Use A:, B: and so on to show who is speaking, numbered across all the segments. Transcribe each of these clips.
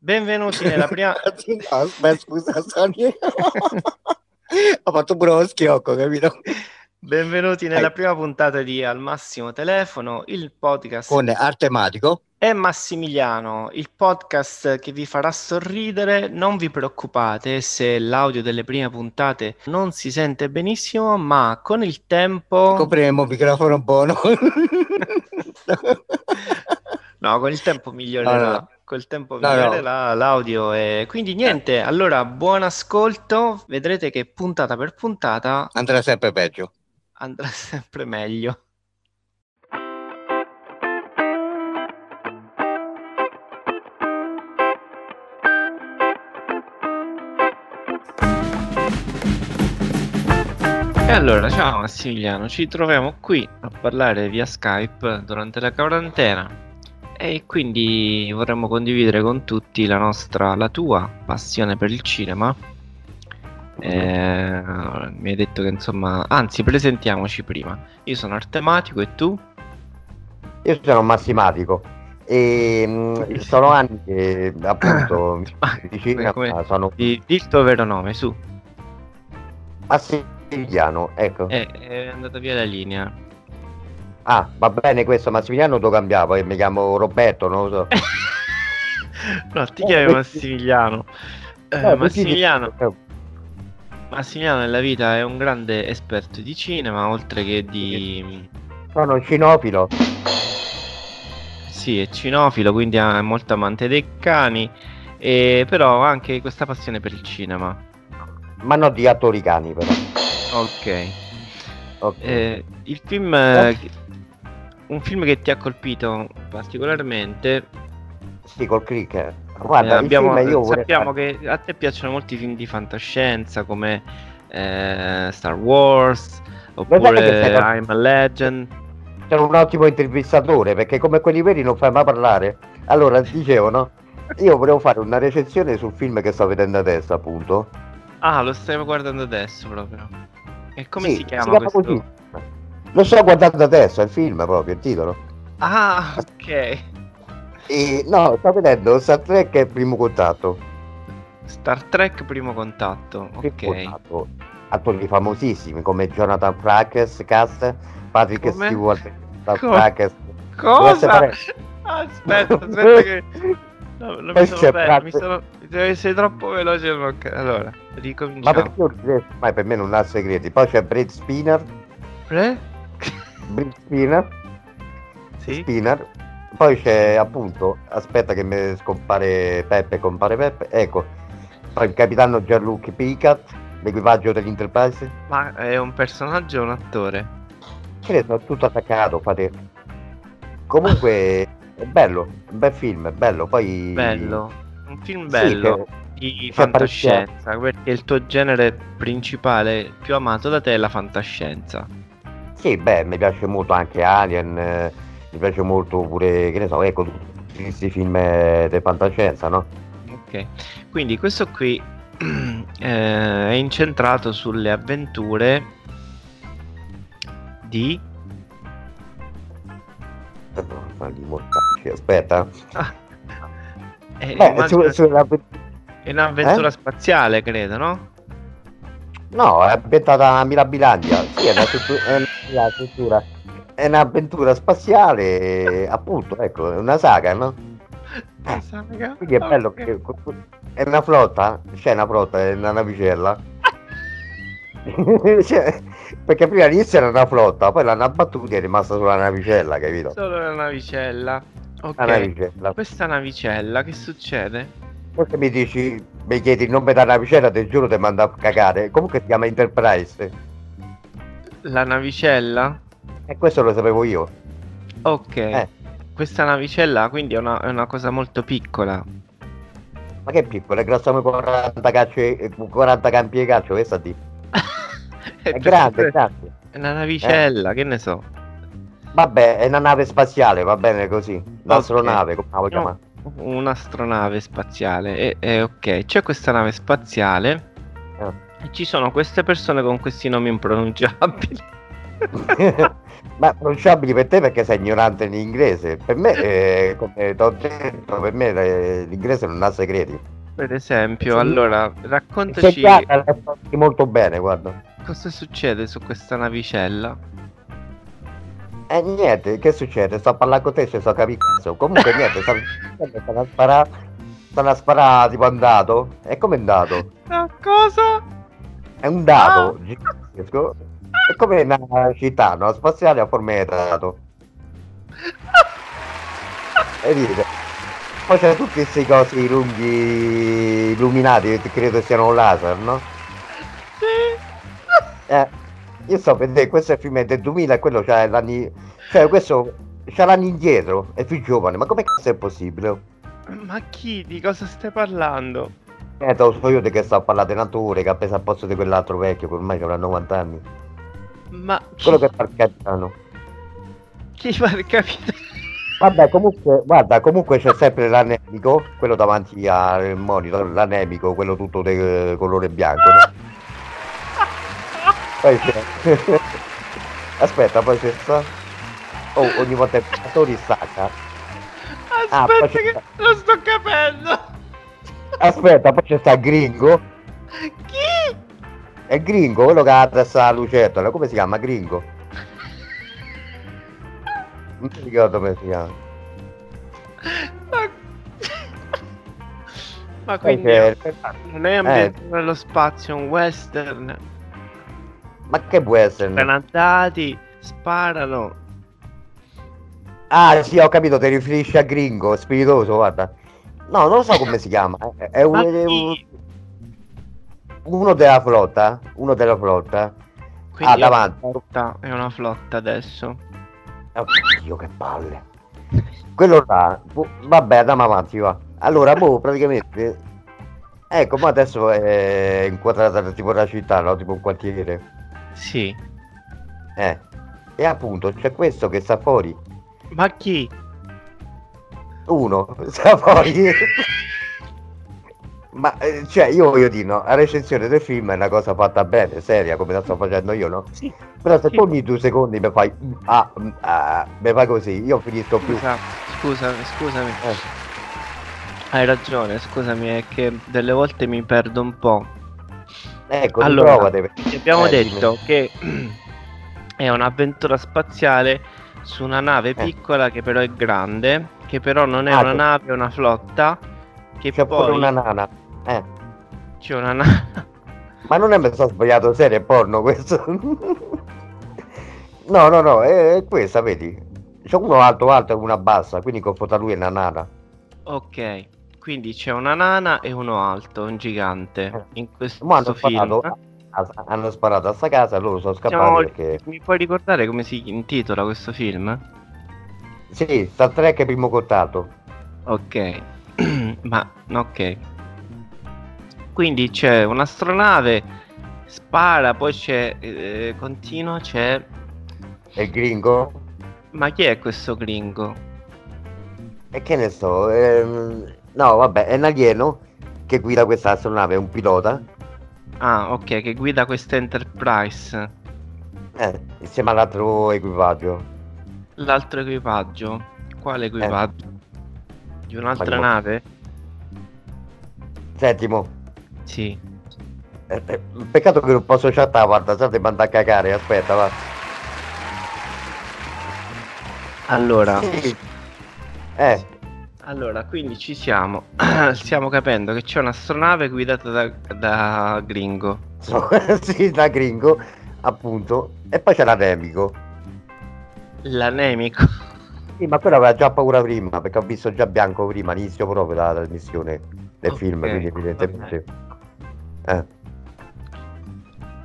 A: Benvenuti nella prima...
B: Aspetta, scusa, Sonia. Ho fatto pure lo schiocco, capito?
A: Benvenuti nella prima puntata di Al Massimo Telefono, il podcast
B: Con Artematico.
A: e Massimiliano, il podcast che vi farà sorridere. Non vi preoccupate se l'audio delle prime puntate non si sente benissimo, ma con il tempo...
B: Copriremo il microfono buono.
A: No, con il tempo migliorerà.
B: No.
A: Col tempo
B: No, no.
A: migliorerà l'audio e quindi niente, allora buon ascolto, vedrete che puntata per puntata
B: Andrà sempre peggio.
A: andrà sempre meglio. E allora, ciao Massimiliano, ci troviamo qui a parlare via Skype durante la quarantena e quindi vorremmo condividere con tutti la nostra, la tua passione per il cinema. Eh, mi hai detto che insomma, anzi, presentiamoci prima. Io sono Artematico e tu?
C: Io sono Massimatico e mh, sono anni che appunto di cinema
A: come-
C: sono
A: Di, di il tuo vero nome, su.
C: Massimiliano, ecco.
A: Eh, è andata via la linea.
C: Ah, va bene questo, Massimiliano lo cambiavo e mi chiamo Roberto, non lo so.
A: no, ti chiami Massimiliano. Eh,
C: Eh,
A: Massimiliano,
C: eh,
A: Massimiliano nella vita è un grande esperto di cinema, oltre che di...
C: Sono cinofilo.
A: Sì, è cinofilo, quindi è molto amante dei cani, e però ha anche questa passione per il cinema.
C: ma non di attori cani però.
A: Ok.
C: Ok.
A: Eh, il film... eh, che- un film che ti ha colpito particolarmente...
C: Sì, col click. eh. Guarda,
A: eh, abbiamo-
C: vorrei
A: sappiamo
C: fare-
A: che a te piacciono molti film di fantascienza come eh, Star Wars, oppure
C: stai-
A: I'm a Legend.
C: Sei un ottimo intervistatore perché come quelli veri non fai mai parlare. Allora, dicevo, no? Io volevo fare una recensione sul film che sto vedendo adesso, appunto.
A: Ah, lo stai guardando adesso proprio. E come
C: Sì,
A: si chiama questo?
C: così. Lo sto guardando adesso, è il film proprio, il titolo.
A: Ah, ok.
C: E, no, sto vedendo Star Trek Primo Contatto.
A: Star Trek Primo Contatto.
C: Primo
A: Ok.
C: Contatto. Attori famosissimi come Jonathan Frakes, cast, Patrick
A: Come?
C: Stewart,
A: Co-
C: Frakes.
A: Cosa? Aspetta, aspetta che... No, non mi sono
C: è
A: perso, mi sono... Sei troppo veloce. Allora,
C: Ma
A: ricominciamo.
C: perché io non mai per me non ha segreti. Poi c'è Brad Spinner,
A: Eh?
C: Brad Spinner,
A: Sì?
C: Spinner. Poi c'è appunto, aspetta che mi scompare Peppe, compare Peppe, ecco. Poi il capitano Gianluca Picat, l'equipaggio dell'Enterprise.
A: Ma è un personaggio o un attore?
C: Credo, tutto attaccato, fate. Comunque è bello, un bel film, è bello. Poi
A: Bello. Un film
C: Sì,
A: bello
C: che-
A: di fantascienza, perché il tuo genere principale più amato da te è la fantascienza.
C: Sì, beh, mi piace molto anche Alien, eh, mi piace molto pure, che ne so, ecco, tutti questi film eh, di fantascienza, no?
A: Ok. Quindi questo qui eh, è incentrato sulle avventure di
C: di mortacci, Aspetta.
A: eh,
C: Beh,
A: immagino-
C: su-
A: è un'avventura
C: eh?
A: spaziale, credo, no?
C: No, è ambientata a Mirabilandia, sì, è una, struttu- è una struttura, è un'avventura spaziale, appunto, ecco, è una saga, no?
A: Saga?
C: Quindi è bello
A: Ok.
C: perché è una flotta, c'è una flotta, è una navicella. Cioè, perché prima all'inizio era una flotta, poi l'hanno abbattuta e è rimasta sulla navicella, capito?
A: Solo la navicella. Ok.
C: La navicella.
A: Questa navicella, che succede?
C: Poi se mi dici, mi chiedi il nome della navicella, ti giuro ti mando a cagare. Comunque si chiama Enterprise.
A: La navicella?
C: E questo lo sapevo io.
A: Ok.
C: Eh.
A: Questa navicella quindi è una, è una cosa molto piccola.
C: Ma che piccolo, è grosso come 40, calci, 40 campi di calcio, questa di.
A: è
C: È grande, è grande.
A: È una navicella, che ne so.
C: Vabbè, è una nave spaziale, va bene così. L'astronave, come la vuoi
A: No.
C: chiamare?
A: Un'astronave spaziale. E, e ok, c'è questa nave spaziale.
C: Eh.
A: E ci sono queste persone con questi nomi impronunciabili.
C: Ma pronunciabili per te perché sei ignorante in inglese. Per me, eh, come ti ho detto, per me eh, l'inglese non ha segreti.
A: Per esempio,
C: Sì.
A: allora, raccontaci
C: già molto bene, guarda.
A: cosa succede su questa navicella.
C: E niente, che succede? Sto a parlare con te se so cazzo. Comunque niente, stanno stanno a sparare. Stanno a sparare tipo un dato. E come è un dato?
A: Ah, cosa?
C: È un dato gigantesco. È come una città, no? Spaziale a forma di dato. E dite. Poi c'è tutti questi cosi lunghi illuminati, che credo siano laser, no?
A: Sì.
C: Eh, io sto per dire, questo è il film del 2000 e quello c'ha l'anni... Cioè, questo c'ha l'anni indietro, è più giovane, ma come cazzo è possibile?
A: Ma chi? Di cosa stai parlando?
C: Eh, te lo so io di che sto a parlare di un attore che ha preso a posto di quell'altro vecchio, che ormai avrà 90 anni.
A: Ma chi,
C: Quello che fa il capitano.
A: chi fa il capitano?
C: Vabbè, comunque, guarda, comunque c'è sempre l'anemico, quello davanti al monitor, l'anemico, quello tutto di colore bianco, no? Poi. Aspetta, poi c'è sta... Oh, ogni volta il attore stacca. Ah,
A: Aspetta
C: poi c'è-
A: che lo sto capendo.
C: Aspetta, poi c'è sta Gringo.
A: Chi?
C: È Gringo, quello che ha la testa lucertola, come si chiama? Gringo? Non mi ricordo come si chiama.
A: Ma, Ma quindi non è ambientato nello spazio, è un western.
C: Ma che può essere?
A: Granatati, sparano.
C: Ah, sì, ho capito, ti riferisci a Gringo, spiritoso, guarda. No, non lo so come si chiama. È, un- un- uno della flotta. Uno della flotta.
A: Quindi
C: ah, davanti.
A: È una flotta, è una flotta adesso.
C: Oddio, che palle. Quello là. boh, Vabbè, andiamo avanti, va. Allora, boh, praticamente. Ecco, ma adesso è inquadrata tipo la città, no? Tipo un quartiere.
A: Sì.
C: Eh. E appunto, c'è questo che sta fuori.
A: Ma chi?
C: Uno, sta fuori. Ma eh, cioè io voglio dire, no, la recensione del film è una cosa fatta bene, seria, come la sto facendo io, no?
A: Sì.
C: Però se tu ogni due secondi mi fai ah, ah, mi fai così, io finisco più.
A: Scusa, scusami, scusami.
C: Eh,
A: Hai ragione, scusami, è che delle volte mi perdo un po'.
C: Ecco,
A: Allora,
C: riprovate.
A: Ti abbiamo
C: Eh,
A: detto
C: dimmi.
A: che è un'avventura spaziale su una nave
C: Eh.
A: piccola che però è grande, che però non è
C: Ah,
A: una
C: che-
A: nave, è una flotta, che
C: C'è
A: poi
C: pure una nana. Eh,
A: c'è una nave.
C: ma non è mi sono sbagliato, serie è porno questo. no, no, no, è, è questa, vedi? C'è uno alto alto e una bassa, quindi confronta lui e una nana.
A: ok, quindi c'è una nana e uno alto, un gigante. In questo
C: Ma hanno
A: film.
C: sparato, a- hanno sparato a sta casa loro sono scappati
A: Siamo-
C: perché...
A: Mi puoi ricordare come si intitola questo film?
C: Sì, Star Trek primo contatto.
A: Ok, ma ok. Quindi c'è un'astronave, spara, poi c'è, eh, continua, c'è...
C: E il gringo?
A: Ma chi è questo gringo?
C: E che ne so, ehm, no vabbè, è un alieno che guida questa astronave, è un pilota,
A: Ah, ok, che guida questa Enterprise.
C: eh, insieme all'altro equipaggio.
A: L'altro equipaggio. Quale equipaggio? Di un'altra
C: Quale-
A: nave?
C: Settimo,
A: Sì.
C: eh, eh, peccato che non posso chattare, guarda, ti manda a cagare, aspetta, va.
A: Allora,
C: Sì. Eh,
A: allora, quindi ci siamo. Stiamo capendo che c'è un'astronave guidata da, da gringo.
C: sì, da gringo, appunto, e poi c'è l'anemico.
A: L'anemico.
C: Sì, ma quello aveva già paura prima, perché ho visto già bianco prima, all'inizio proprio della trasmissione del
A: Ok,
C: film, quindi evidentemente... Eh.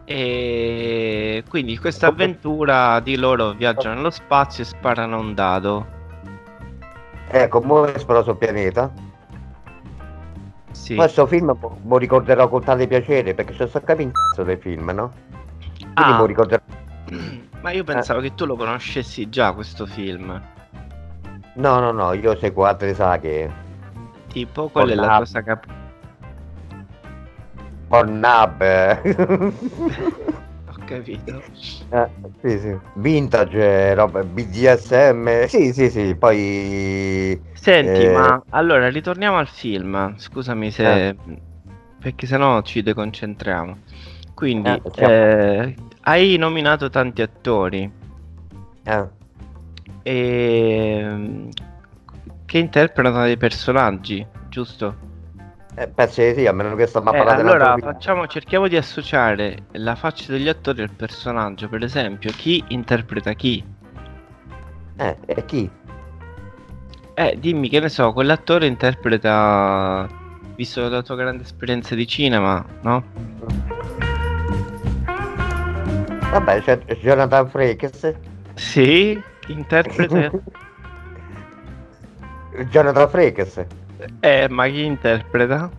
A: E quindi questa avventura di loro viaggiano nello spazio e sparano un dado.
C: Ecco, mo esploso il pianeta.
A: Sì.
C: Questo film mo ricorderò con tale piacere perché ci sto capendo il cazzo del film, no? Quindi
A: Ah.
C: mo ricorderò.
A: Ma io pensavo che tu lo conoscessi già questo film.
C: No, no, no, io seguo altre saghe.
A: Tipo, qual è la
C: Pornhub.
A: tua saga?
C: Pornhub.
A: Capito.
C: Eh, sì, sì. Vintage, roba, BDSM. Sì, sì, sì. Poi.
A: Senti,
C: Eh.
A: ma allora ritorniamo al film. Scusami se.
C: Eh.
A: Perché sennò ci deconcentriamo. Quindi,
C: Eh,
A: eh, hai nominato tanti attori
C: Eh,
A: e... che interpretano dei personaggi, giusto?
C: Eh, penso di sì, a meno che sta ma
A: Eh, allora facciamo, cerchiamo di associare la faccia degli attori al personaggio. Per esempio, chi interpreta chi?
C: Eh, e chi?
A: Eh, dimmi che ne so, quell'attore interpreta, visto la tua grande esperienza di cinema, no?
C: Vabbè, c'è Jonathan Frakes.
A: Sì, interpreta...
C: Jonathan Frakes.
A: Eh, ma chi interpreta?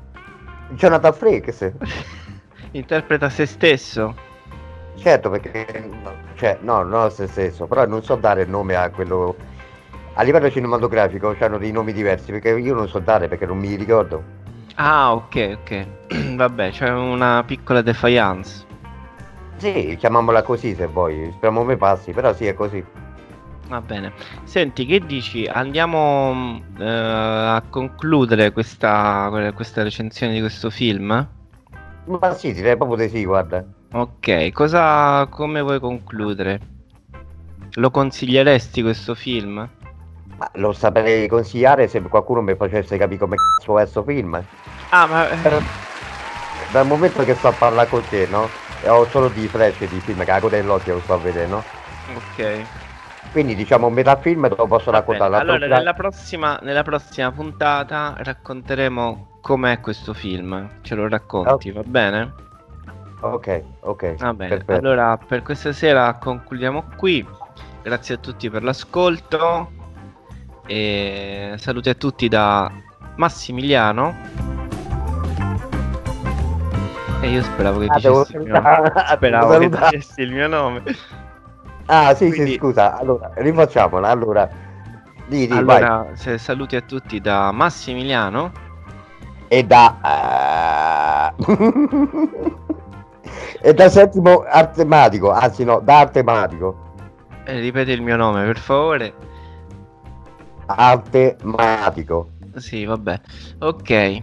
C: Jonathan Frakes.
A: Interpreta se stesso.
C: Certo, perché cioè, no, non se stesso, però non so dare il nome a quello. A livello cinematografico hanno dei nomi diversi, perché io non so dare perché non mi ricordo.
A: Ah, ok, ok. Vabbè, c'è una piccola defiance.
C: Sì, chiamiamola così se vuoi, speriamo mi passi, però sì, è così.
A: Va bene. Senti, che dici? Andiamo mh, eh, a concludere questa, questa recensione di questo film?
C: Ma sì, direi proprio di sì, guarda.
A: Ok, cosa, come vuoi concludere? Lo consiglieresti questo film?
C: Ma lo saprei consigliare se qualcuno mi facesse capire come cazzo è sto film.
A: Ah, ma...
C: Però, dal momento che sto a parlare con te, no? E ho solo di flash di film coda dell'occhio lo sto a vedere, no?
A: Ok.
C: Quindi diciamo metà film te lo posso raccontare.
A: Allora,
C: tra-
A: nella prossima, nella prossima puntata racconteremo com'è questo film. Ce lo racconti, va bene?
C: Ok, ok.
A: Va bene.
C: perfetto.
A: Allora, per questa sera concludiamo qui. Grazie a tutti per l'ascolto. E saluti a tutti da Massimiliano. E io speravo che
C: Ah,
A: dicessi il mio Speravo che dicessi il mio nome.
C: Ah, sì,
A: Quindi-
C: sì, scusa. Allora, rifacciamola. Allora, di, di.
A: Allora, saluti a tutti da Massimiliano.
C: E da... eh, e da settimo artematico, anzi no, da artematico.
A: Eh, ripeti il mio nome, per favore.
C: Artematico.
A: Sì, vabbè. Ok.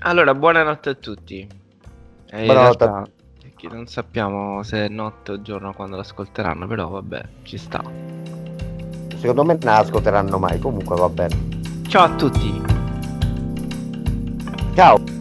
A: Allora, buonanotte a tutti. E in
C: Buonanotte a
A: realtà, che non sappiamo se è notte o giorno quando l'ascolteranno, però vabbè, ci sta.
C: Secondo me non ascolteranno mai, comunque va bene.
A: Ciao a tutti.
C: Ciao.